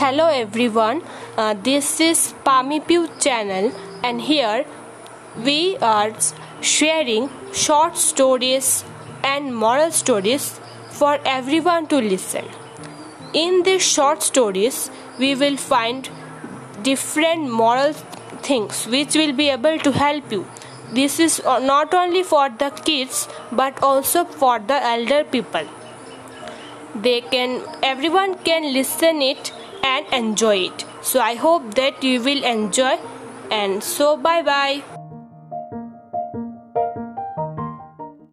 Hello everyone, uh, this is Pami Pew channel and here we are sharing short stories and moral stories for everyone to listen. In these short stories, we will find different moral things which will be able to help you. This is not only for the kids but also for the elder people. They can everyone can listen it and enjoy it. So I hope that you will enjoy and so bye bye.